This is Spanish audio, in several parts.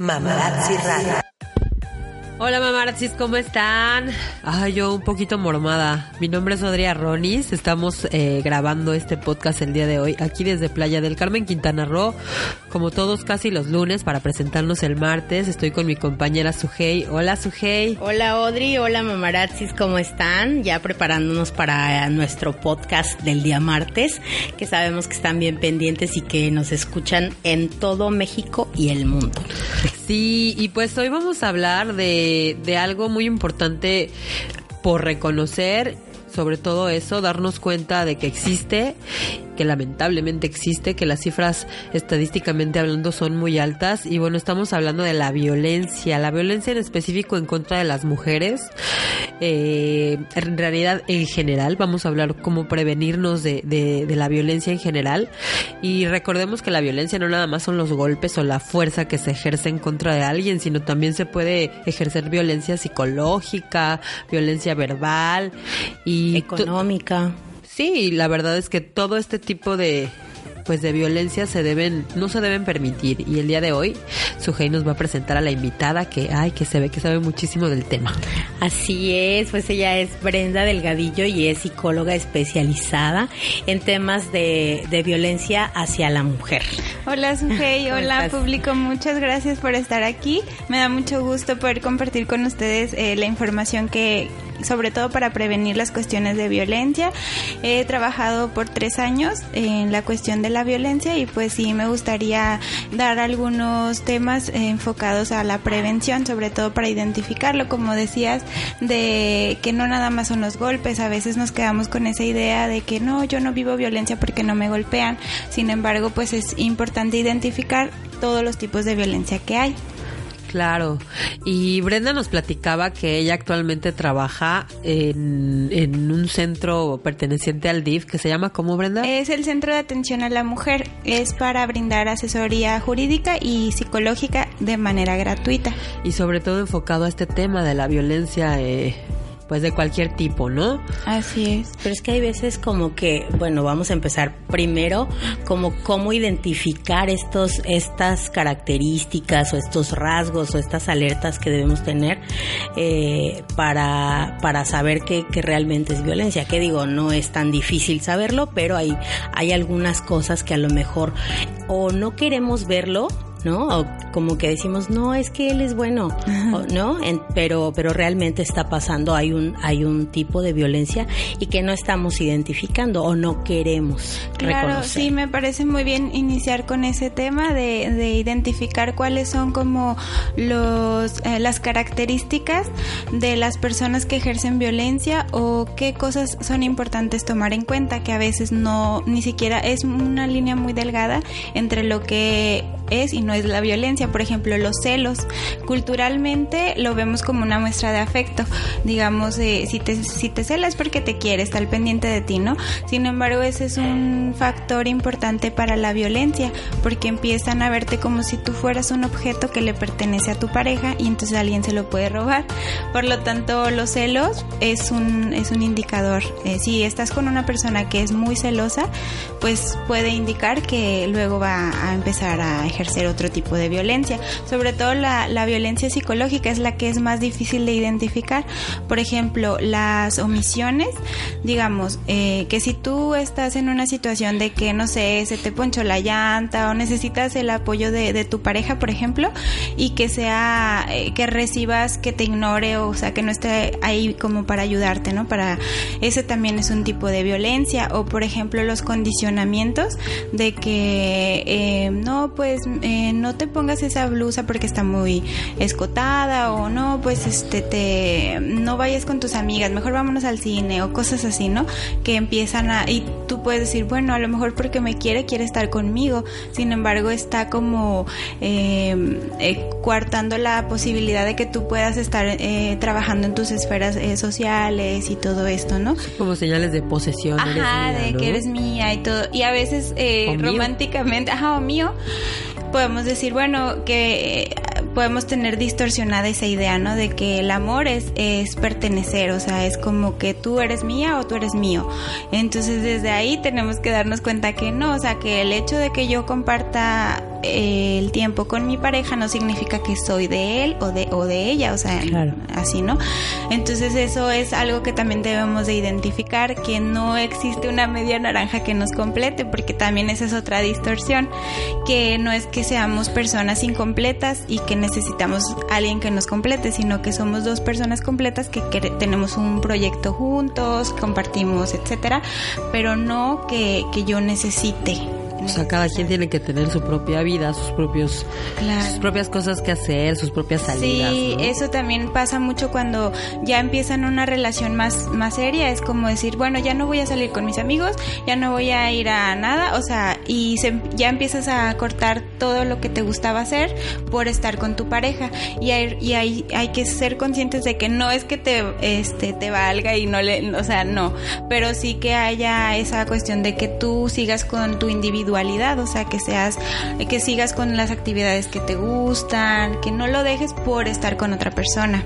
Mamarazzi Radio. Hola mamarazzis, ¿cómo están? Ah, yo un poquito mormada. Mi nombre es Odria Ronis. Estamos eh, grabando este podcast el día de hoy aquí desde Playa del Carmen, Quintana Roo. Como todos casi los lunes para presentarnos el martes. Estoy con mi compañera Sujei. Hola Sujei. Hola Odri, hola mamarazzis, ¿cómo están? Ya preparándonos para nuestro podcast del día martes, que sabemos que están bien pendientes y que nos escuchan en todo México y el mundo. Sí, y pues hoy vamos a hablar de, de algo muy importante por reconocer sobre todo eso, darnos cuenta de que existe, que lamentablemente existe, que las cifras estadísticamente hablando son muy altas. Y bueno, estamos hablando de la violencia, la violencia en específico en contra de las mujeres, eh, en realidad en general, vamos a hablar cómo prevenirnos de, de, de la violencia en general y recordemos que la violencia no nada más son los golpes o la fuerza que se ejerce en contra de alguien, sino también se puede ejercer violencia psicológica, violencia verbal y Económica. Sí, la verdad es que todo este tipo de pues de violencia se deben no se deben permitir y el día de hoy Sujei nos va a presentar a la invitada que ay que se ve que sabe muchísimo del tema. Así es, pues ella es Brenda Delgadillo y es psicóloga especializada en temas de, de violencia hacia la mujer. Hola Sujei, ¿Cómo hola estás? público, muchas gracias por estar aquí. Me da mucho gusto poder compartir con ustedes eh, la información que sobre todo para prevenir las cuestiones de violencia. He trabajado por tres años en la cuestión de la violencia y pues sí me gustaría dar algunos temas enfocados a la prevención, sobre todo para identificarlo, como decías, de que no nada más son los golpes, a veces nos quedamos con esa idea de que no, yo no vivo violencia porque no me golpean, sin embargo pues es importante identificar todos los tipos de violencia que hay. Claro. Y Brenda nos platicaba que ella actualmente trabaja en, en un centro perteneciente al DIF que se llama ¿cómo Brenda? Es el Centro de Atención a la Mujer. Es para brindar asesoría jurídica y psicológica de manera gratuita. Y sobre todo enfocado a este tema de la violencia eh, pues de cualquier tipo, ¿no? Así es. Pero es que hay veces como que, bueno, vamos a empezar primero como cómo identificar estos, estas características o estos rasgos o estas alertas que debemos tener eh, para, para saber que, que realmente es violencia. Que digo, no es tan difícil saberlo, pero hay, hay algunas cosas que a lo mejor o no queremos verlo ¿no? O como que decimos, no, es que él es bueno, o, ¿no? En- pero, pero realmente está pasando, hay un, hay un tipo de violencia y que no estamos identificando o no queremos Claro, reconocer. sí, me parece muy bien iniciar con ese tema de, de identificar cuáles son como los, eh, las características de las personas que ejercen violencia o qué cosas son importantes tomar en cuenta, que a veces no, ni siquiera es una línea muy delgada entre lo que es y no es la violencia. Por ejemplo, los celos. Culturalmente lo vemos como una muestra de afecto. Digamos, eh, si, te, si te celas porque te quiere, está al pendiente de ti, ¿no? Sin embargo, ese es un factor importante para la violencia, porque empiezan a verte como si tú fueras un objeto que le pertenece a tu pareja y entonces alguien se lo puede robar. Por lo tanto, los celos es un, es un indicador. Eh, si estás con una persona que es muy celosa, pues puede indicar que luego va a empezar a ejercer otro tipo de violencia. Sobre todo la, la violencia psicológica es la que es más difícil de identificar. Por ejemplo, las omisiones, digamos, eh, que si tú estás en una situación de que, no sé, se te ponchó la llanta o necesitas el apoyo de, de tu pareja, por ejemplo, y que sea, eh, que recibas que te ignore o, sea, que no esté ahí como para ayudarte, ¿no? Para, ese también es un tipo de violencia. O, por ejemplo, los condicionamientos de que, eh, no, pues, eh, no te pongas esa blusa porque está muy escotada o no, pues, este, te, no vayas con tus amigas, mejor vámonos al cine o cosas así, ¿no? Que empiezan a, y tú puedes decir, bueno, a lo mejor porque me quiere, quiere estar conmigo. Sin embargo, está como eh, eh, coartando la posibilidad de que tú puedas estar eh, trabajando en tus esferas eh, sociales y todo esto, ¿no? Como señales de posesión. eres Ajá, de que eres mía y todo. Y a veces eh, románticamente, ajá, o mío, podemos decir, bueno, que eh, podemos tener distorsionada esa idea, ¿no? De que el amor es, es pertenecer, o sea, es como que tú eres mía o tú eres mío. Entonces desde ahí tenemos que darnos cuenta que no, o sea, que el hecho de que yo comparta el tiempo con mi pareja no significa que soy de él o de, o de ella, o sea, Claro. así, ¿no? Entonces eso es algo que también debemos de identificar, que no existe una media naranja que nos complete, porque también esa es otra distorsión, que no es que seamos personas incompletas y que necesitamos alguien que nos complete, sino que somos dos personas completas que tenemos un proyecto juntos, compartimos, etcétera, pero no que, que yo necesite. O sea, cada quien tiene que tener su propia vida, sus propios, Claro. sus propias cosas que hacer, sus propias salidas. Sí, ¿no? eso también pasa mucho cuando ya empiezan una relación más, más seria. Es como decir, bueno, ya no voy a salir con mis amigos, ya no voy a ir a nada. O sea, y se- ya empiezas a cortar todo lo que te gustaba hacer por estar con tu pareja. Y hay, y hay, hay que ser conscientes de que no es que te, este, te valga y no le, o sea, no. Pero sí que haya esa cuestión de que tú sigas con tu individualidad, o sea, que seas, que sigas con las actividades que te gustan, que no lo dejes por estar con otra persona.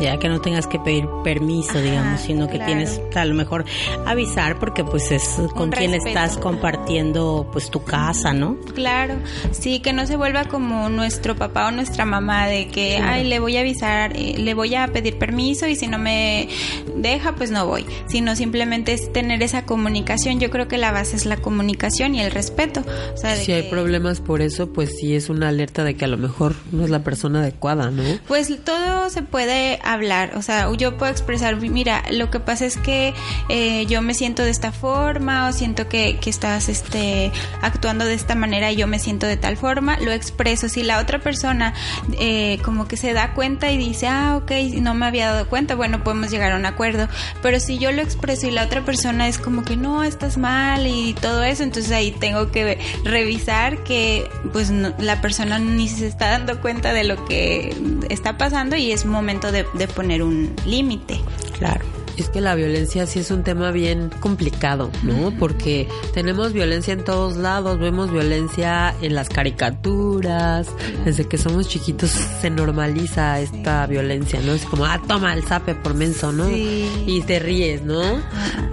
Ya que no tengas que pedir permiso, Ajá, digamos, sino que claro. tienes a lo mejor avisar porque pues es con quien estás compartiendo pues tu casa, ¿no? Claro, sí, que no se vuelva como nuestro papá o nuestra mamá de que, ay, le voy a avisar, eh, le voy a pedir permiso y si no me deja, pues no voy, sino simplemente es tener esa comunicación. Yo creo que la base es la comunicación y el respeto. O sea, de Si hay problemas por eso, pues sí es una alerta de que a lo mejor no es la persona adecuada, ¿no? Pues todo se puede hablar, o sea, yo puedo expresar, mira, lo que pasa es que eh, yo me siento de esta forma o siento que, que estás este, actuando de esta manera y yo me siento de tal forma, lo expreso. Si la otra persona eh, como que se da cuenta y dice, ah, ok, no me había dado cuenta, bueno, podemos llegar a un acuerdo. Pero si yo lo expreso y la otra persona es como que no, estás mal y todo eso, entonces ahí tengo que revisar que pues no- la persona ni se está dando cuenta de lo que está pasando y es momento de, de poner un límite. Claro. Es que la violencia sí es un tema bien complicado, ¿no? Porque tenemos violencia en todos lados, vemos violencia en las caricaturas, desde que somos chiquitos se normaliza esta violencia, ¿no? Es como, ah, toma el zape por menso, ¿no? Sí. Y te ríes, ¿no?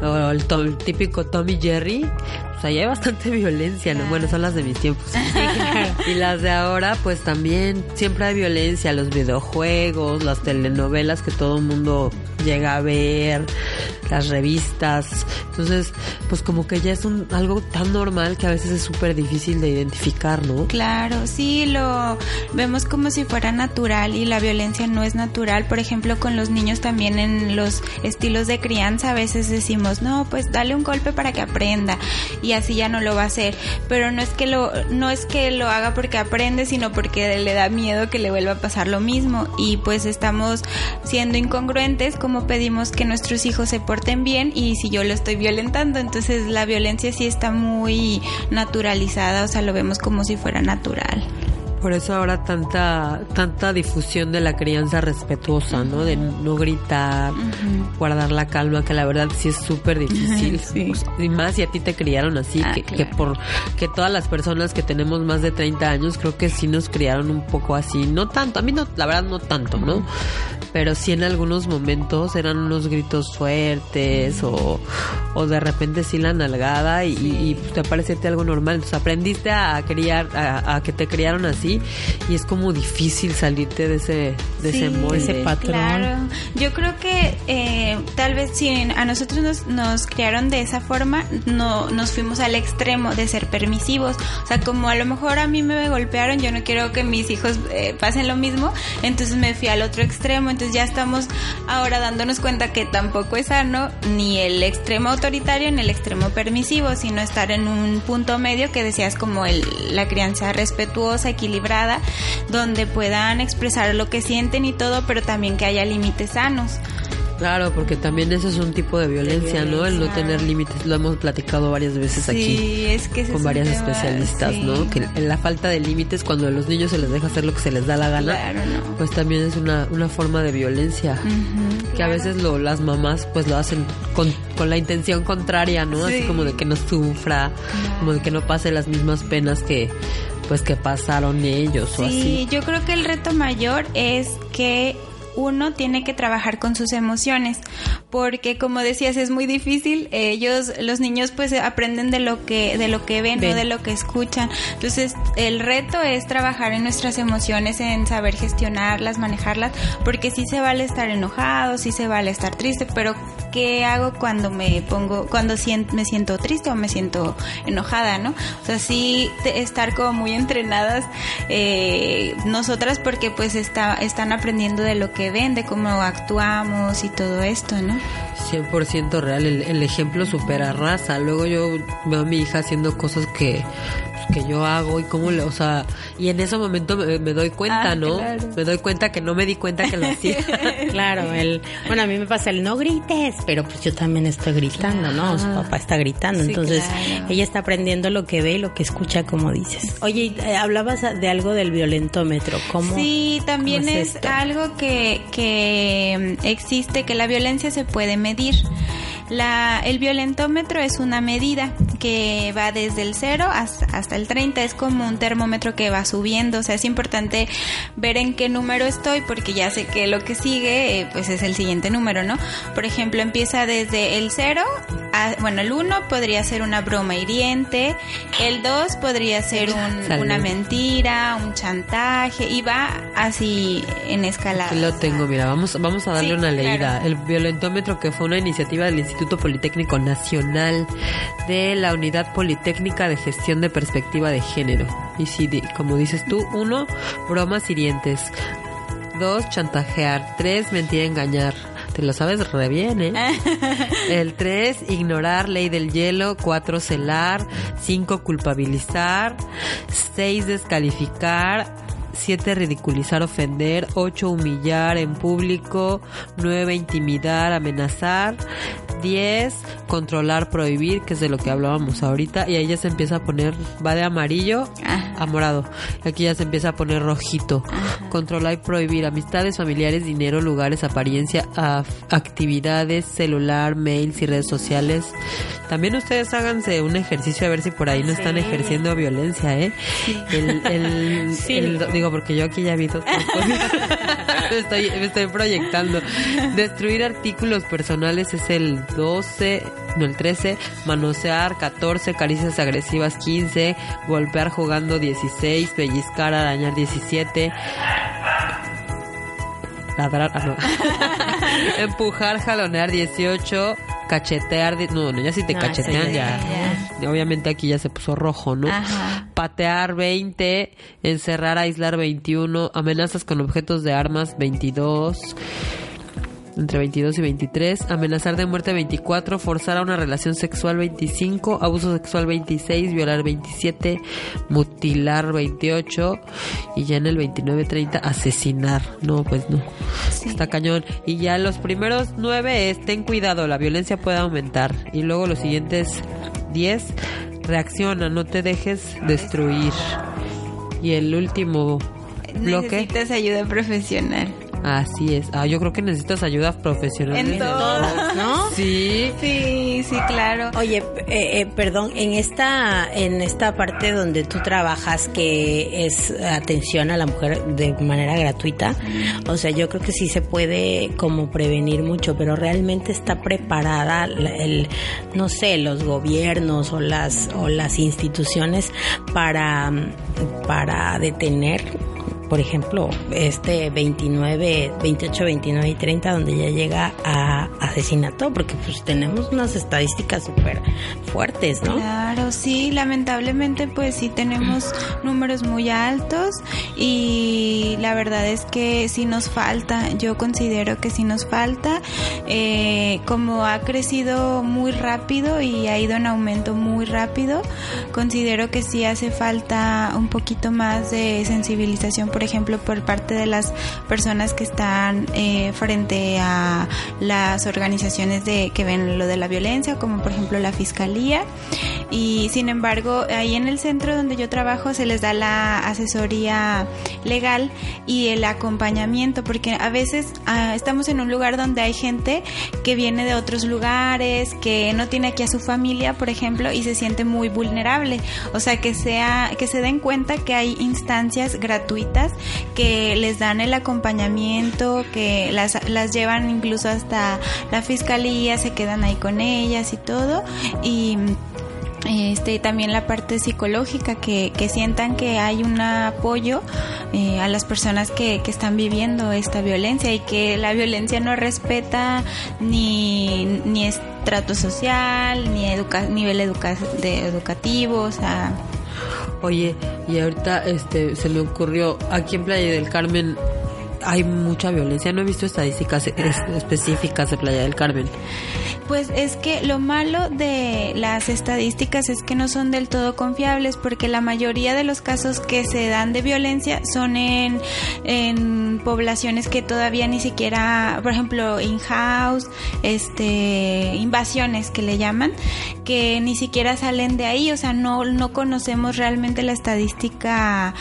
O el, to- el típico Tommy Jerry, pues ahí hay bastante violencia, ¿no? Bueno, son las de mis tiempos. Y las de ahora, pues también siempre hay violencia, los videojuegos, las telenovelas que todo el mundo llega a ver, las revistas. Entonces, pues como que ya es algo tan normal que a veces es súper difícil de identificar, ¿no? Claro, sí, lo vemos como si fuera natural y la violencia no es natural. Por ejemplo, con los niños también en los estilos de crianza a veces decimos, no, pues dale un golpe para que aprenda y así ya no lo va a hacer. Pero no es que lo, no es que lo haga porque aprende, sino porque le da miedo que le vuelva a pasar lo mismo. Y pues estamos siendo incongruentes como pedimos que nuestros hijos se porten bien y si yo lo estoy violentando, entonces la violencia sí está muy naturalizada, o sea, lo vemos como si fuera natural. Por eso ahora tanta tanta difusión de la crianza respetuosa, ¿no? De no gritar, guardar la calma, que la verdad sí es súper difícil. Sí. Y más si a ti te criaron así, Ah, que, claro. que por que todas las personas que tenemos más de 30 años creo que sí nos criaron un poco así. No tanto, a mí no, la verdad no tanto, ¿no? Pero sí en algunos momentos eran unos gritos fuertes o, o de repente sí la nalgada y, y te parece algo normal. Entonces aprendiste a criar, a, a que te criaron así y es como difícil salirte de ese, de Sí, ese molde. ese patrón. Claro, yo creo que eh, tal vez si a nosotros nos, nos criaron de esa forma, no nos fuimos al extremo de ser permisivos. O sea, como a lo mejor a mí me golpearon, yo no quiero que mis hijos eh, pasen lo mismo, entonces me fui al otro extremo. Entonces ya estamos ahora dándonos cuenta que tampoco es sano ni el extremo autoritario ni el extremo permisivo, sino estar en un punto medio que decías como el, la crianza respetuosa, equilibrada, donde puedan expresar lo que sienten y todo, pero también que haya límites sanos. Claro, porque también eso es un tipo de violencia, ¿no? El no tener límites. Lo hemos platicado varias veces Sí, aquí es que con es varias tema, especialistas, sí. ¿no? Que la falta de límites cuando a los niños se les deja hacer lo que se les da la gana, Claro, no. pues también es una, una forma de violencia. Ujú, Que a claro. veces lo, las mamás pues lo hacen con, con la intención contraria, ¿no? Así Sí. como de que no sufra, como de que no pase las mismas penas que pues que pasaron ellos o Sí, así. yo creo que el reto mayor es que uno tiene que trabajar con sus emociones, porque como decías es muy difícil. Ellos, los niños, pues aprenden de lo que de lo que ven, Ven. no de lo que escuchan. Entonces el reto es trabajar en nuestras emociones, en saber gestionarlas, manejarlas, porque sí se vale estar enojado, sí se vale estar triste, pero ¿qué hago cuando me pongo, cuando sien- me siento triste o me siento enojada, no? O sea, sí estar como muy entrenadas eh, nosotras porque pues está, están aprendiendo de lo que ven, de cómo actuamos y todo esto, ¿no? 100% real, el, el ejemplo supera raza. Luego yo veo a mi hija haciendo cosas que, que yo hago y cómo le, o sea, y en ese momento me, me doy cuenta, Ah, ¿no? claro. Me doy cuenta que no me di cuenta que lo hacía. Claro, el, bueno, a mí me pasa el no grites, pero pues yo también estoy gritando, ¿no? Su papá está gritando, Sí, entonces claro. ella está aprendiendo lo que ve y lo que escucha, como dices. Oye, eh, hablabas de algo del violentómetro, ¿cómo? Sí, también cómo es, esto? algo que, que mm, existe, que la violencia se puede medir. La, el violentómetro es una medida que va desde el 0 hasta, el 30, es como un termómetro que va subiendo, o sea, es importante ver en qué número estoy porque ya sé que lo que sigue eh, pues es el siguiente número, ¿no? Por ejemplo, empieza desde el 0, a- bueno, el 1 podría ser una broma hiriente, el 2 podría ser un- una mentira, un chantaje y va así en escalada. Aquí lo tengo, mira, vamos, vamos a darle Sí, una leída. claro. El violentómetro que fue una iniciativa del Instituto Politécnico Nacional de la Unidad Politécnica de Gestión de Perspectiva de Género. Y si, como dices tú, uno, bromas hirientes. Dos, chantajear. Tres, mentir, engañar. Te lo sabes re bien, ¿eh? El tres, ignorar, ley del hielo. Cuatro, celar. Cinco, culpabilizar. Seis, descalificar. 7 ridiculizar, ofender, 8 humillar en público, 9 intimidar, amenazar, 10 controlar, prohibir, que es de lo que hablábamos ahorita, y ahí ya se empieza a poner, va de amarillo Ajá. a morado, aquí ya se empieza a poner rojito, controlar y prohibir amistades, familiares, dinero, lugares, apariencia, actividades, celular, mails y redes sociales. También ustedes háganse un ejercicio a ver si por ahí no están ejerciendo violencia, ¿eh? El, el- Sí. el- digo, porque yo aquí ya vi dos cosas. me, estoy, me estoy proyectando. Destruir artículos personales es el 12, no el 13. Manosear 14. Caricias agresivas 15. Golpear jugando 16. Pellizcar, arañar 17. Ladrar, ah, no. Empujar, jalonear 18. Cachetear, no, no, ya si te No, cachetean ya. Obviamente aquí ya se puso rojo, ¿no? Ajá. Patear 20, encerrar, aislar 21, amenazas con objetos de armas 22, entre 22 y 23, amenazar de muerte 24, forzar a una relación sexual 25, abuso sexual 26, violar 27, mutilar 28 y ya en el 29-30 asesinar. No, pues no. Está cañón. Y ya los primeros 9 es ten cuidado, la violencia puede aumentar. Y luego los siguientes 10, reacciona, no te dejes destruir. Y el último bloque. Necesitas ayuda profesional. Así es. Ah, yo creo que necesitas ayuda profesional. En todo. ¿no? Sí. Sí, sí, claro. Oye, eh, eh, perdón, en esta en esta parte donde tú trabajas que es atención a la mujer de manera gratuita, o sea, yo creo que sí se puede como prevenir mucho, pero realmente está preparada la- el no sé, los gobiernos o las o las instituciones para para detener por ejemplo, este 29, 28, 29 y 30, donde ya llega a asesinato, porque pues tenemos unas estadísticas súper fuertes, ¿no? Claro, sí, lamentablemente pues sí tenemos números muy altos y la verdad es que sí nos falta, yo considero que sí nos falta, eh, como ha crecido muy rápido y ha ido en aumento muy rápido, considero que sí hace falta un poquito más de sensibilización por ejemplo, por parte de las personas que están eh, frente a las organizaciones de que ven lo de la violencia, como por ejemplo la Fiscalía. Y sin embargo, ahí en el centro donde yo trabajo se les da la asesoría legal y el acompañamiento, porque a veces ah, estamos en un lugar donde hay gente que viene de otros lugares, que no tiene aquí a su familia, por ejemplo, y se siente muy vulnerable. O sea, que sea, que se den cuenta que hay instancias gratuitas que les dan el acompañamiento, que las, las llevan incluso hasta la fiscalía, se quedan ahí con ellas y todo. Y este, también la parte psicológica, que, que sientan que hay un apoyo eh, a las personas que, que, están viviendo esta violencia y que la violencia no respeta ni, ni estrato social, ni educa nivel educativo, o sea... Oye, y ahorita este se me ocurrió, aquí en Playa del Carmen hay mucha violencia, no he visto estadísticas específicas de Playa del Carmen. Pues es que lo malo de las estadísticas es que no son del todo confiables porque la mayoría de los casos que se dan de violencia son en, en poblaciones que todavía ni siquiera, por ejemplo, in-house, este, invasiones que le llaman, que ni siquiera salen de ahí, o sea, no, no conocemos realmente la estadística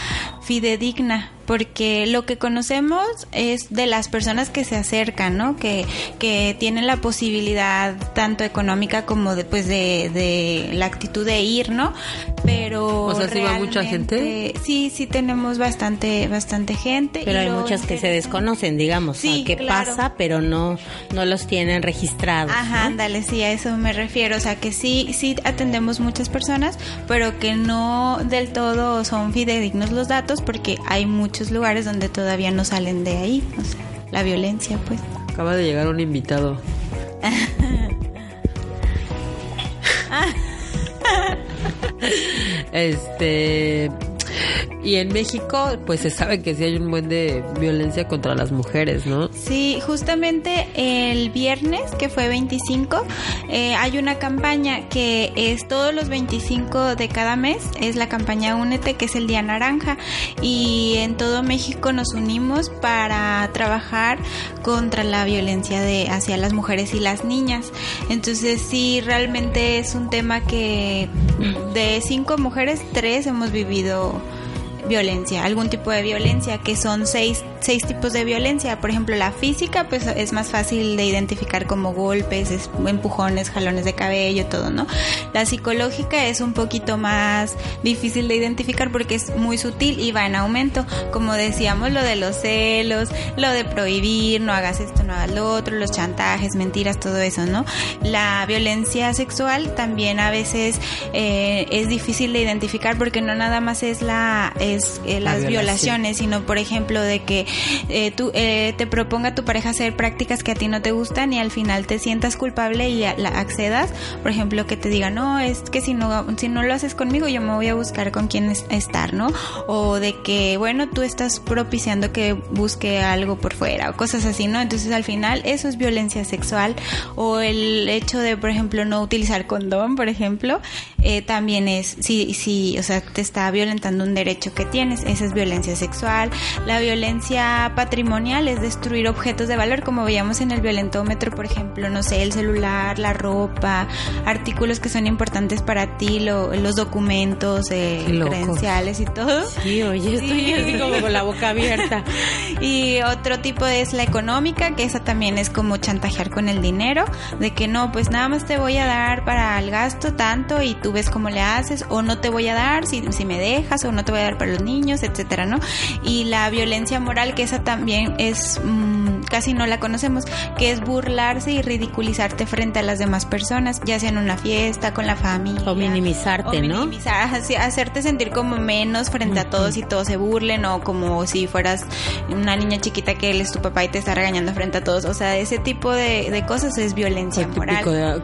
fidedigna porque lo que conocemos es de las personas que se acercan, ¿no? Que, que tienen la posibilidad tanto económica como de, pues de, de la actitud de ir, ¿no? Pero o sea, ¿sí va mucha gente? Sí, sí tenemos bastante bastante gente. Pero hay muchas que se desconocen, digamos, sí, qué pasa, pero no no los tienen registrados. Ajá, ándale, sí, a eso me refiero, o sea, que sí sí atendemos muchas personas, pero que no del todo son fidedignos los datos porque hay muchos lugares donde todavía no salen de ahí, o sea, la violencia, pues. Acaba de llegar un invitado. este y en México, pues se sabe que sí hay un buen de violencia contra las mujeres, ¿no? Sí, justamente el viernes, que fue 25, eh, hay una campaña que es todos los 25 de cada mes, es la campaña Únete, que es el Día Naranja, y en todo México nos unimos para trabajar contra la violencia de hacia las mujeres y las niñas. Entonces sí, realmente es un tema que de cinco mujeres, tres hemos vivido violencia, algún tipo de violencia, que son seis, seis tipos de violencia. Por ejemplo, la física, pues es más fácil de identificar como golpes, empujones, jalones de cabello, todo, ¿no? La psicológica es un poquito más difícil de identificar porque es muy sutil y va en aumento. Como decíamos, lo de los celos, lo de prohibir, no hagas esto, no hagas lo otro, los chantajes, mentiras, todo eso, ¿no? La violencia sexual también a veces eh, es difícil de identificar porque no nada más es la eh, las violaciones, sino por ejemplo de que eh, tú eh, te proponga tu pareja hacer prácticas que a ti no te gustan y al final te sientas culpable y la accedas, por ejemplo que te diga no es que si no si no lo haces conmigo yo me voy a buscar con quién estar, ¿no? O de que bueno tú estás propiciando que busque algo por fuera o cosas así, ¿no? Entonces al final eso es violencia sexual o el hecho de por ejemplo no utilizar condón, por ejemplo, también es sí sí, o sea te está violentando un derecho que tienes. Esa es violencia sexual. La violencia patrimonial es destruir objetos de valor, como veíamos en el violentómetro, por ejemplo, no sé, el celular, la ropa, artículos que son importantes para ti, los documentos, eh, credenciales y todo. Sí, oye, estoy así como con la boca abierta. y otro tipo es la económica, que esa también es como chantajear con el dinero, de que no, pues nada más te voy a dar para el gasto tanto y tú ves cómo le haces, o no te voy a dar si, si me dejas, o no te voy a dar para los niños, etcétera, ¿no? Y la violencia moral, que esa también es mmm, casi no la conocemos, que es burlarse y ridiculizarte frente a las demás personas, ya sea en una fiesta, con la familia. O minimizarte, o ¿no? Minimizar, hacerte sentir como menos frente a todos y todos se burlen, o como si fueras una niña chiquita que él es tu papá y te está regañando frente a todos. O sea, ese tipo de, de cosas es violencia moral. De,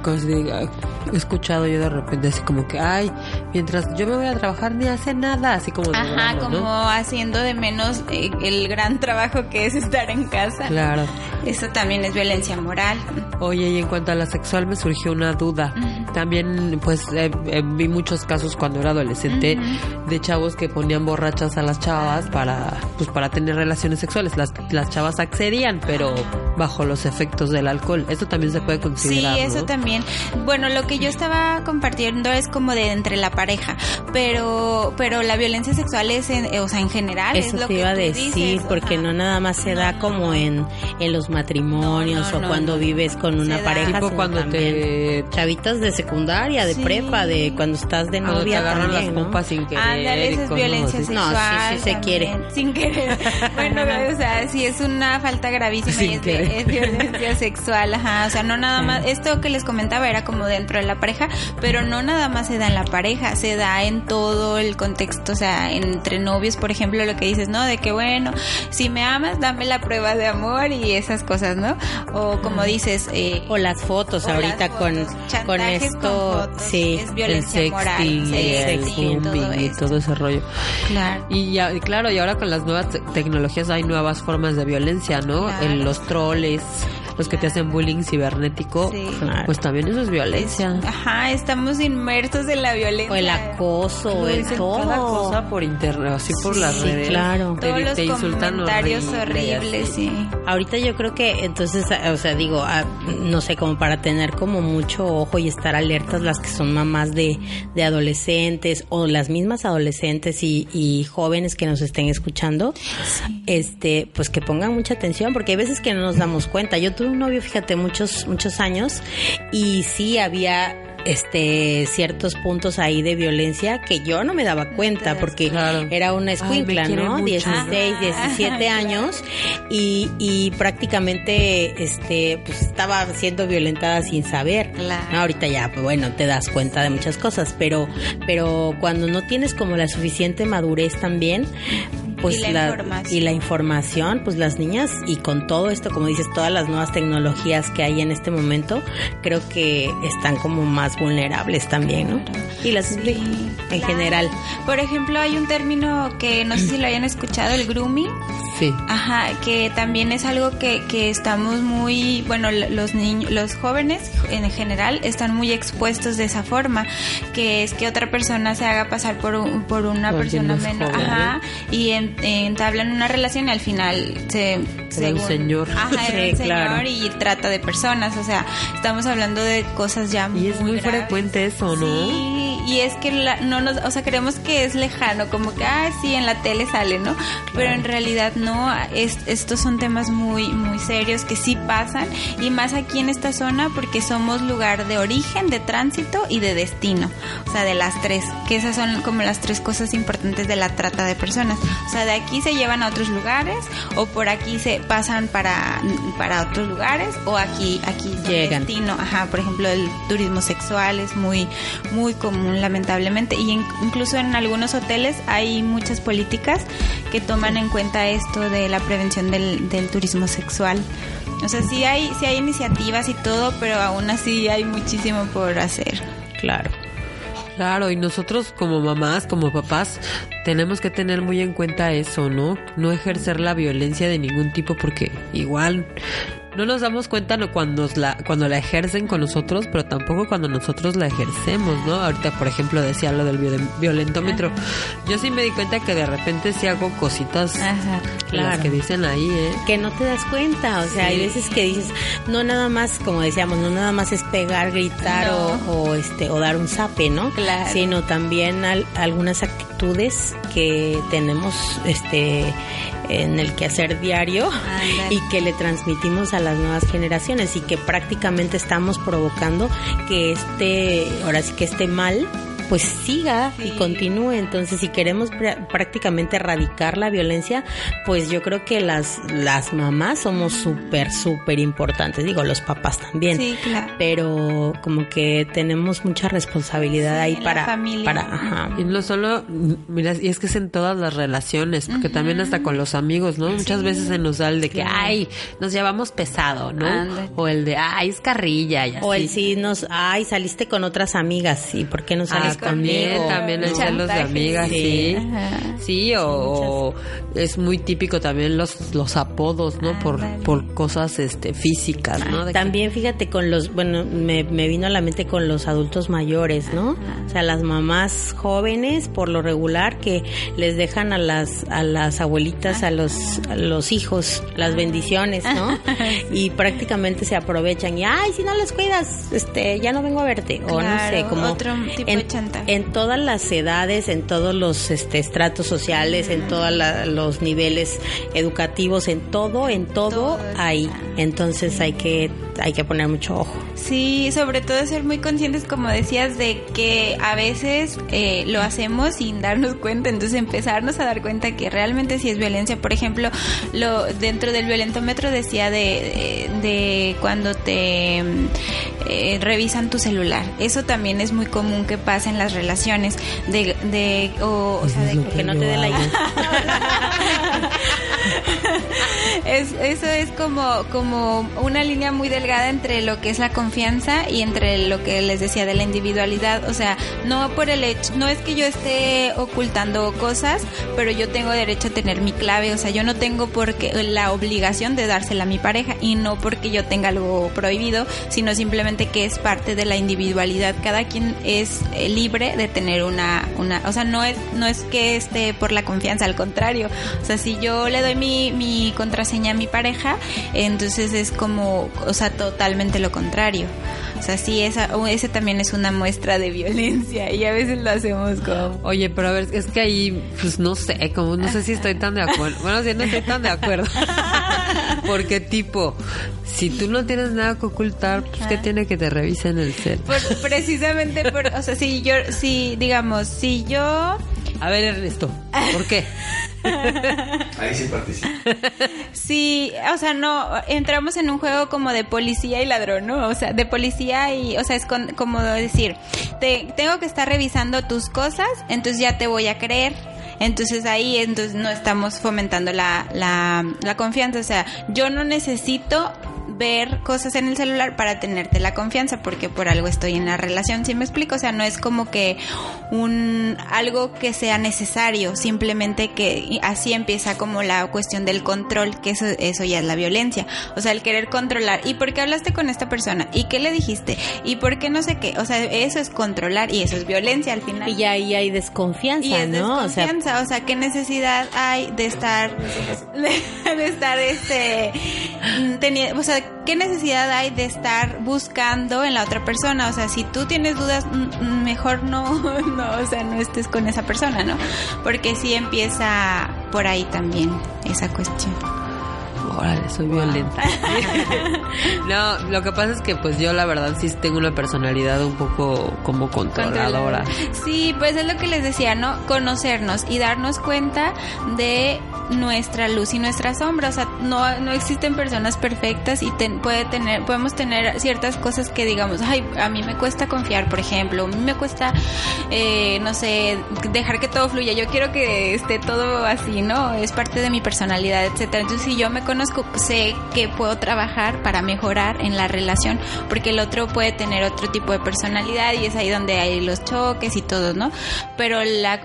He escuchado yo de repente así como que, ay, mientras yo me voy a trabajar ni hace nada, así como de Ajá, drama, ¿no? como haciendo de menos eh, el gran trabajo que es estar en casa. Claro. Eso también es violencia moral. Oye, y en cuanto a la sexual me surgió una duda. También, pues, eh, eh, vi muchos casos cuando era adolescente de chavos que ponían borrachas a las chavas para, pues, para tener relaciones sexuales. Las, las chavas accedían, pero bajo los efectos del alcohol. Esto también se puede Sí, considerar, eso ¿no? también. Bueno, lo que yo estaba compartiendo es como de entre la pareja, pero pero la violencia sexual es en, eh, o sea, en general es Eso lo te que iba a decir, dices, porque ajá. no nada más se da como en, en los matrimonios No, no, o no, cuando no. vives con una pareja, Tipo cuando también te- chavitas de secundaria, de Sí. prepa, de cuando estás de Cuando te novia agarran también, las ¿no? pompas sin querer. Ándale, y esa es violencia así. No, sí, sexual. sí se también, quiere. Sin querer. bueno, o sea, sí es una falta gravísima Sin y es, es violencia sexual, ajá. O sea, no nada más, esto que les comentaba era como dentro de la pareja, pero no nada más se da en la pareja, se da en todo el contexto, o sea, entre novios, por ejemplo, lo que dices, ¿no? De que bueno, si me amas, dame la prueba de amor y esas cosas, ¿no? O como dices, eh, O las fotos o ahorita las con, fotos, con esto, con fotos, sí. es El violencia moral, sexting, y el todo y esto. todo ese rollo. Claro. Y ya, y claro, y ahora con las nuevas te- tecnologías hay nuevas formas de violencia, ¿no? Claro. En los troles, los que te hacen bullying cibernético, Sí. Claro. pues también eso es violencia. Ajá, estamos inmersos en la violencia. O el acoso, o el todo. cada cosa por internet, así por Sí, las redes. claro. Te, Todos los te insultan comentarios horrible horribles, sí. Ahorita yo creo que entonces, o sea, digo, no sé, como para tener como mucho ojo y estar alertas las que son mamás de, de adolescentes o las mismas adolescentes y, y jóvenes que nos estén escuchando, este, pues que pongan mucha atención porque hay veces que no nos damos cuenta. Yo tuve un novio, fíjate, muchos, muchos años y sí había este ciertos puntos ahí de violencia que yo no me daba cuenta porque Claro. era una escuincla, ¿no? mucho. 16, Ajá. 17 años y, y prácticamente este pues estaba siendo violentada sin saber. Claro. No, ahorita ya, pues bueno, te das cuenta de muchas cosas, pero pero cuando no tienes como la suficiente madurez también, pues Y la información. y la información, pues las niñas y con todo esto, como dices, todas las nuevas tecnologías que hay en este momento, creo que están como más vulnerables también, ¿no? Y las en claro. general. Por ejemplo, hay un término que no sé si lo hayan escuchado, el grooming. Sí. Ajá, que también es algo que, que estamos muy, bueno, los niños, los jóvenes en general están muy expuestos de esa forma, que es que otra persona se haga pasar por, un- por una persona menos, joven, ajá, y en- entablan una relación y al final se, Era un señor. ajá, era Sí, un señor claro. y trata de personas, o sea, estamos hablando de cosas ya Y es muy graves. frecuente eso, ¿no? Sí, y es que la- no nos, o sea, creemos que es lejano, como que, ah, sí, en la tele sale, ¿no? Pero en realidad no, es- estos son temas muy, muy serios que sí pasan, y más aquí en esta zona porque somos lugar de origen, de tránsito y de destino, o sea, de las tres, que esas son como las tres cosas importantes de la trata de personas, o sea, de aquí se llevan a otros lugares, o por aquí se pasan para, para otros lugares, o aquí, aquí Llegan. destino, ajá, por ejemplo, el turismo sexual es muy, muy común, lamentablemente, y in- incluso en algunos hoteles hay muchas políticas que toman en cuenta esto de la prevención del, del turismo sexual. O sea, sí hay, sí hay iniciativas y todo, pero aún así hay muchísimo por hacer. Claro. Claro, y nosotros como mamás, como papás, tenemos que tener muy en cuenta eso, ¿no? No ejercer la violencia de ningún tipo porque igual no nos damos cuenta no cuando la cuando la ejercen con nosotros, pero tampoco cuando nosotros la ejercemos, ¿no? Ahorita, por ejemplo, decía lo del violen- violentómetro. Yo sí me di cuenta que de repente sí hago cositas Ajá, las claro. que dicen ahí, ¿eh? que no te das cuenta, o sea, hay veces que dices, no nada más, como decíamos, no nada más es pegar, gritar No. o, o, este o dar un zape, ¿no? Claro. Sino también al- algunas actitudes que tenemos este en el quehacer diario y que le transmitimos a las nuevas generaciones y que prácticamente estamos provocando que este, ahora sí que este mal pues siga y continúe. Entonces, si queremos prácticamente erradicar la violencia, pues yo creo que las, las mamás somos súper, súper importantes. Digo, los papás también. Sí, claro. Pero como que tenemos mucha responsabilidad ahí para, para, ajá. Y no solo, mira, y es que es en todas las relaciones, porque también hasta con los amigos, ¿no? Muchas veces se nos da el de que, ay, nos llevamos pesado, ¿no? O el de, ay, es carrilla. Y así. O el sí nos, ay, saliste con otras amigas, ¿y por qué no sales ah, conmigo? También, el celos de amigas, sí. Sí, o, es muy típico también los, los apodos, ¿no? por, por cosas este físicas, ¿no? también fíjate con los, bueno, me, me vino a la mente con los adultos mayores, ¿no? O sea, las mamás jóvenes, por lo regular, que les dejan a las, a las abuelitas, a los, a los hijos, las bendiciones, ¿no? y prácticamente se aprovechan y, ay, si no les cuidas, este, ya no vengo a verte. o no sé, como otro tipo en, de en todas las edades, en todos los este, estratos sociales, en todos los niveles educativos, en todo, en todo, hay. Entonces hay que, hay que poner mucho ojo. Sí, sobre todo ser muy conscientes, como decías, de que a veces eh, lo hacemos sin darnos cuenta, entonces empezarnos a dar cuenta que realmente si es violencia. Por ejemplo, lo dentro del violentómetro decía de, de, cuando te eh, revisan tu celular. Eso también es muy común que pasa en las relaciones de, de o, o sea, de que no te dé la es, eso es como, como una línea muy delgada entre lo que es la confianza y entre lo que les decía de la individualidad. O sea, no por el hecho, no es que yo esté ocultando cosas, pero yo tengo derecho a tener mi clave. O sea, yo no tengo porque la obligación de dársela a mi pareja y no porque yo tenga algo prohibido, sino simplemente que es parte de la individualidad. Cada quien es eh, libre de tener una, una, o sea, no es, no es que esté por la confianza, al contrario. O sea, si yo le doy mi, mi contraseña a mi pareja, entonces es como, o sea, totalmente lo contrario. O sea, sí, esa, ese también es una muestra de violencia y a veces lo hacemos como... Oye, pero a ver, es que ahí, pues no sé, como no sé si estoy tan de acuerdo. Bueno, si no estoy tan de acuerdo. Porque tipo, si tú no tienes nada que ocultar, pues que tiene que te revisen el set. precisamente por, o sea, si yo, si digamos, si yo... A ver, Ernesto, ¿por qué? Ahí sí participa. Sí, o sea, no, entramos en un juego como de policía y ladrón, ¿no? O sea, de policía y, o sea, es como decir, te, tengo que estar revisando tus cosas, entonces ya te voy a creer. Entonces ahí entonces no estamos fomentando la, la, la confianza. O sea, yo no necesito ver cosas en el celular para tenerte la confianza, porque por algo estoy en la relación, ¿sí me explico? O sea, no es como que un algo que sea necesario, simplemente que así empieza como la cuestión del control, que eso, eso ya es la violencia. O sea, el querer controlar. ¿Y por qué hablaste con esta persona? ¿Y qué le dijiste? ¿Y por qué no sé qué? O sea, eso es controlar y eso es violencia al final. Y ahí hay desconfianza, y ¿no? Desconfianza, o sea, ¿qué necesidad hay de estar, de, estar este, teniendo, o sea, ¿qué necesidad hay de estar buscando en la otra persona? O sea, si tú tienes dudas, mejor no, no, o sea, no estés con esa persona, ¿no? Porque sí empieza por ahí también esa cuestión órale, soy violenta. no, lo que pasa es que pues yo la verdad sí tengo una personalidad un poco como controladora. Sí, pues es lo que les decía, ¿no? Conocernos y darnos cuenta de nuestra luz y nuestra sombra. O sea, no, no existen personas perfectas y puede tener, podemos tener ciertas cosas que digamos, ay, a mí me cuesta confiar, por ejemplo, a mí me cuesta, eh, no sé, dejar que todo fluya. Yo quiero que esté todo así, ¿no? Es parte de mi personalidad, etcétera. Entonces, si yo me conozco, sé que puedo trabajar para mejorar en la relación, porque el otro puede tener otro tipo de personalidad y es ahí donde hay los choques y todo, ¿no? Pero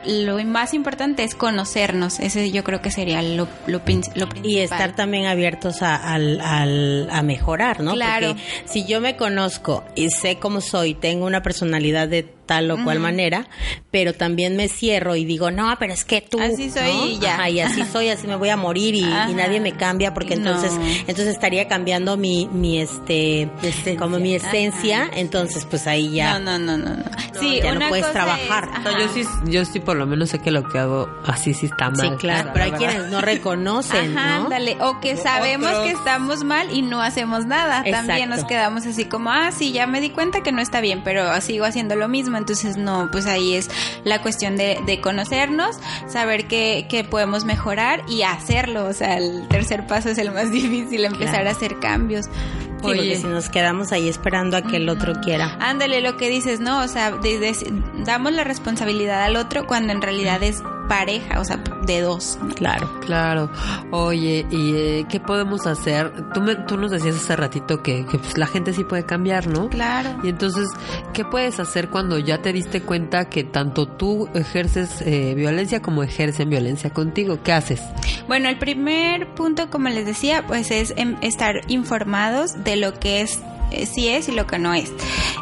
lo más importante es conocernos. Ese yo creo que sería lo, principal. Y estar también abiertos a, a mejorar, ¿no? Claro. Porque si yo me conozco y sé cómo soy, tengo una personalidad de tal o cual manera, pero también me cierro y digo, no, pero es que tú. Así soy y ya. y así soy, así me voy a morir y, nadie me cambia porque entonces, entonces estaría cambiando mi, mi este, como mi esencia, entonces pues ahí ya. No, no, no, no. Sí, ya una no puedes cosa trabajar. es- yo sí, yo sí por lo menos sé que lo que hago así sí está mal. Sí, claro, pero hay quienes no reconocen, Ajá, ¿no? ándale. O que sabemos Otros. que estamos mal y no hacemos nada. También nos quedamos así como, ah, sí, ya me di cuenta que no está bien, pero sigo haciendo lo mismo. Entonces, no, pues ahí es la cuestión de, de conocernos, saber que, que podemos mejorar y hacerlo. O sea, el tercer paso es el más difícil, empezar Claro. a hacer cambios. Porque si nos quedamos ahí esperando a que el otro quiera. Ándale, lo que dices, ¿no? O sea, de- de- damos la responsabilidad al otro cuando en realidad es pareja, o sea, de dos. ¿no? Claro. Claro. Oye, ¿y eh, qué podemos hacer? Tú, me, tú nos decías hace ratito que, que, pues, la gente sí puede cambiar, ¿no? Claro. Y entonces, ¿qué puedes hacer cuando ya te diste cuenta que tanto tú ejerces eh, violencia como ejercen violencia contigo? ¿Qué haces? Bueno, el primer punto, como les decía, pues es em, estar informados de lo que es sí es y lo que no es.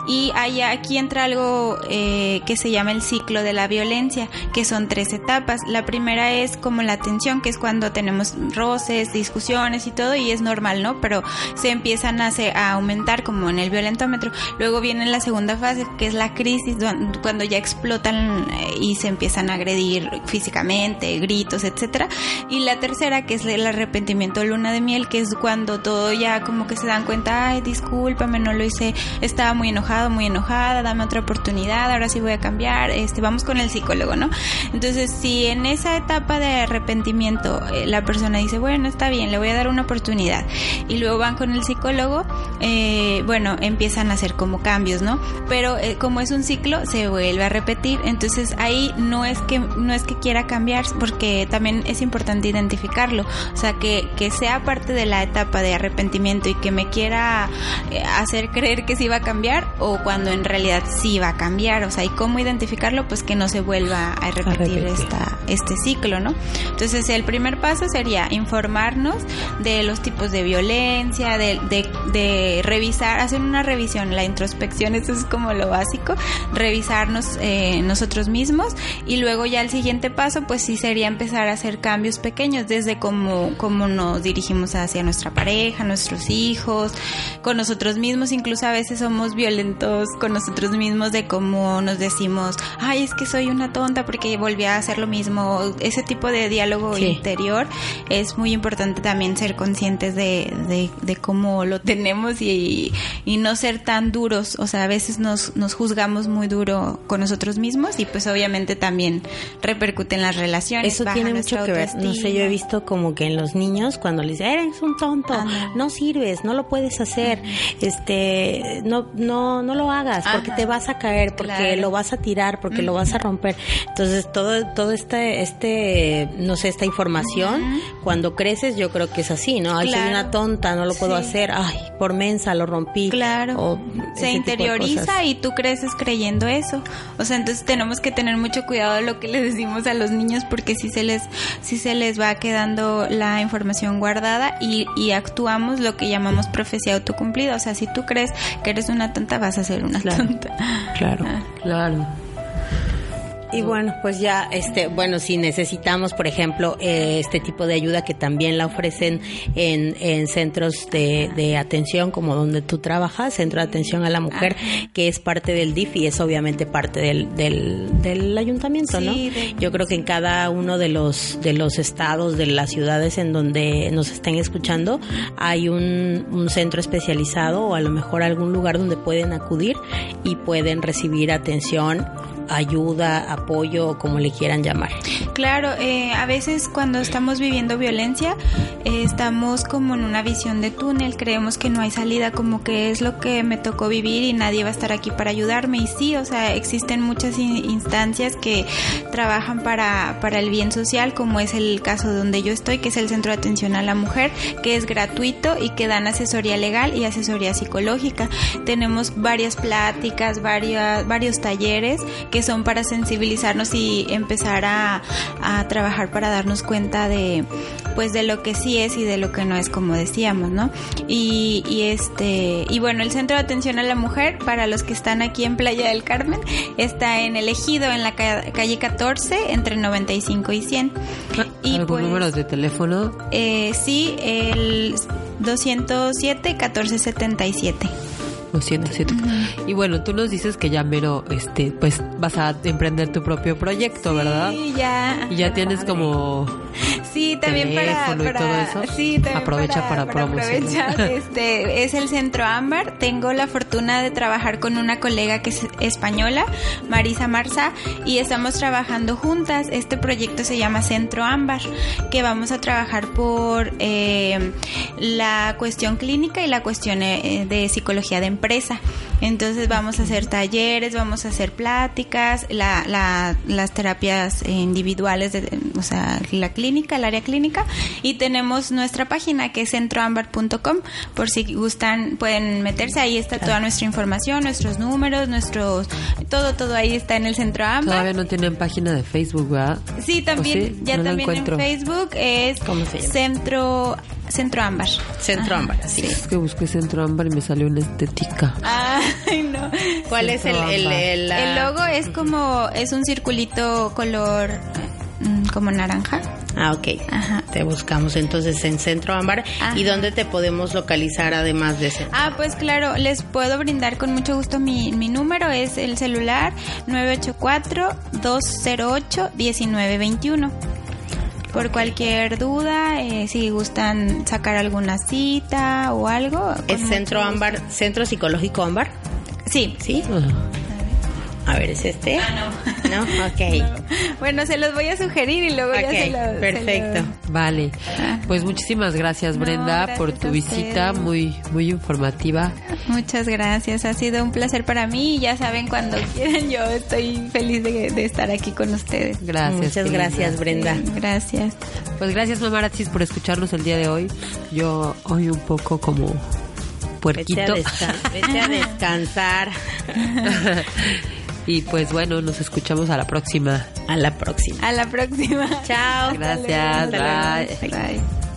Y hay, aquí entra algo eh, que se llama el ciclo de la violencia, que son tres etapas. La primera es como la tensión, que es cuando tenemos roces, discusiones y todo, y es normal, ¿no? Pero se empiezan a, a aumentar como en el violentómetro. Luego viene la segunda fase, que es la crisis, cuando ya explotan eh, y se empiezan a agredir físicamente, gritos, etcétera. Y la tercera, que es el arrepentimiento luna de miel, que es cuando todo ya como que se dan cuenta, ay, discúlpame, no lo hice, estaba muy enojado, muy enojada, dame otra oportunidad, ahora sí voy a cambiar, este, vamos con el psicólogo, ¿no? Entonces, si en esa etapa de arrepentimiento eh, la persona dice, bueno, está bien, le voy a dar una oportunidad, y luego van con el psicólogo, eh, bueno, empiezan a hacer como cambios, ¿no? Pero eh, como es un ciclo, se vuelve a repetir, entonces ahí no es que no es que quiera cambiar, porque también es importante identificarlo, o sea, que, que sea parte de la etapa de arrepentimiento y que me quiera eh, hacer creer que sí va a cambiar o cuando en realidad sí va a cambiar, o sea, y cómo identificarlo, pues que no se vuelva a repetir, repetir. esta este ciclo, ¿no? Entonces el primer paso sería informarnos de los tipos de violencia, de, de, de revisar, hacer una revisión, la introspección, eso es como lo básico, revisarnos eh, nosotros mismos y luego ya el siguiente paso pues sí sería empezar a hacer cambios pequeños desde cómo, cómo nos dirigimos hacia nuestra pareja, nuestros hijos, con nosotros mismos, incluso a veces somos violentos con nosotros mismos de cómo nos decimos, ay, es que soy una tonta porque volví a hacer lo mismo, ese tipo de diálogo Sí. interior es muy importante también ser conscientes de, de, de cómo lo tenemos y, y no ser tan duros, o sea, a veces nos, nos juzgamos muy duro con nosotros mismos y pues obviamente también repercute en las relaciones. Eso tiene mucho que ver. No sé, yo he visto como que en los niños cuando les dicen, eres un tonto, no sirves, no lo puedes hacer, este, no, no, no lo hagas porque te vas a caer, porque Claro. lo vas a tirar, porque lo vas a romper. Entonces todo, todo este, este, no sé, esta información, cuando creces yo creo que es así, ¿no? Ay, soy una tonta, no lo puedo Sí. hacer, ay, por mensa lo rompí. Claro. O se interioriza y tú creces creyendo eso. O sea, entonces tenemos que tener mucho cuidado de lo que le decimos a los niños porque si se les si se les va quedando la información guardada y, y actuamos lo que llamamos profecía autocumplida. O sea, si tú crees que eres una tonta, vas a ser una Claro. tonta. Claro. Ah. Claro. Y bueno, pues ya, este, bueno, si necesitamos, por ejemplo, eh, este tipo de ayuda que también la ofrecen en, en centros de, de atención, como donde tú trabajas, Centro de Atención a la Mujer, que es parte del DIF y es obviamente parte del, del, del ayuntamiento, Sí, ¿no? de- Yo creo que en cada uno de los, de los estados, de las ciudades en donde nos estén escuchando, hay un, un centro especializado o a lo mejor algún lugar donde pueden acudir y pueden recibir atención ayuda, apoyo, como le quieran llamar. Claro, eh, a veces cuando estamos viviendo violencia eh, estamos como en una visión de túnel, creemos que no hay salida, como que es lo que me tocó vivir y nadie va a estar aquí para ayudarme. Y sí, o sea, existen muchas in- instancias que trabajan para, para el bien social, como es el caso donde yo estoy, que es el Centro de Atención a la Mujer, que es gratuito y que dan asesoría legal y asesoría psicológica. Tenemos varias pláticas, varias, varios talleres que son para sensibilizarnos y empezar a, a trabajar para darnos cuenta de pues de lo que sí es y de lo que no es como decíamos, ¿no? Y, y este y bueno, el Centro de Atención a la Mujer para los que están aquí en Playa del Carmen está en el Ejido en la ca- calle 14 entre 95 y 100. Y ¿Algún pues número de teléfono? eh, sí, el 207 1477. Lo siento, siento. Y bueno, tú nos dices que ya mero, este, pues vas a emprender tu propio proyecto, ¿verdad? Sí, ya. Y ya tienes como Sí, también para, teléfono y para- todo eso. sí, también Aprovecha para promocionar. aprovechar, este, es el Centro Ámbar. Tengo la fortuna de trabajar con una colega que es española, Marisa Marza, y estamos trabajando juntas. Este proyecto se llama Centro Ámbar, que vamos a trabajar por eh, la cuestión clínica y la cuestión eh, de psicología de empresa. Entonces vamos a hacer talleres, vamos a hacer pláticas, la, la- las terapias individuales, de, o sea, la clínica, el área clínica, y tenemos nuestra página que es centroambar.com, por si gustan pueden meterse, ahí está toda nuestra información, nuestros números, nuestros, todo, todo ahí está en el Centro Ámbar. Todavía no tienen página de Facebook, ¿verdad? Sí, también, ya No también en. Facebook es ¿Cómo se llama? Centro, Centro Ámbar. Centro Ajá, Ámbar, sí. Es que busqué Centro Ámbar y me salió una estética. Ay, no. ¿Cuál es el, el, el, la- El logo es como, es un circulito color mm, como naranja. Ah, ok. Ajá. Te buscamos entonces en Centro Ámbar. Ajá. ¿Y dónde te podemos localizar además de ese? Ah, pues claro, les puedo brindar con mucho gusto mi, mi número, es el celular 984-208-1921. Por cualquier duda, eh, si gustan sacar alguna cita o algo. ¿Es Centro. Ámbar, Centro Psicológico Ámbar? Sí. ¿Sí? A ver, ¿es este? Ah, no. ¿No? Ok. Bueno, se los voy a sugerir y luego ya Ok, se lo- se perfecto. Vale. Pues muchísimas gracias, No, Brenda, gracias por tu visita, muy muy informativa. Muchas gracias, ha sido un placer para mí y ya saben, cuando quieran yo estoy feliz de, de estar aquí con ustedes. Gracias. Muchas gracias, Brenda. Sí, gracias. Pues gracias, mamarazzis, por escucharnos el día de hoy. Yo hoy un poco como Vete a, puerquito. desca- vete a descansar. y pues bueno, nos escuchamos a la próxima. A la próxima. A la próxima. Chao. Gracias, Hasta luego. bye. Bye.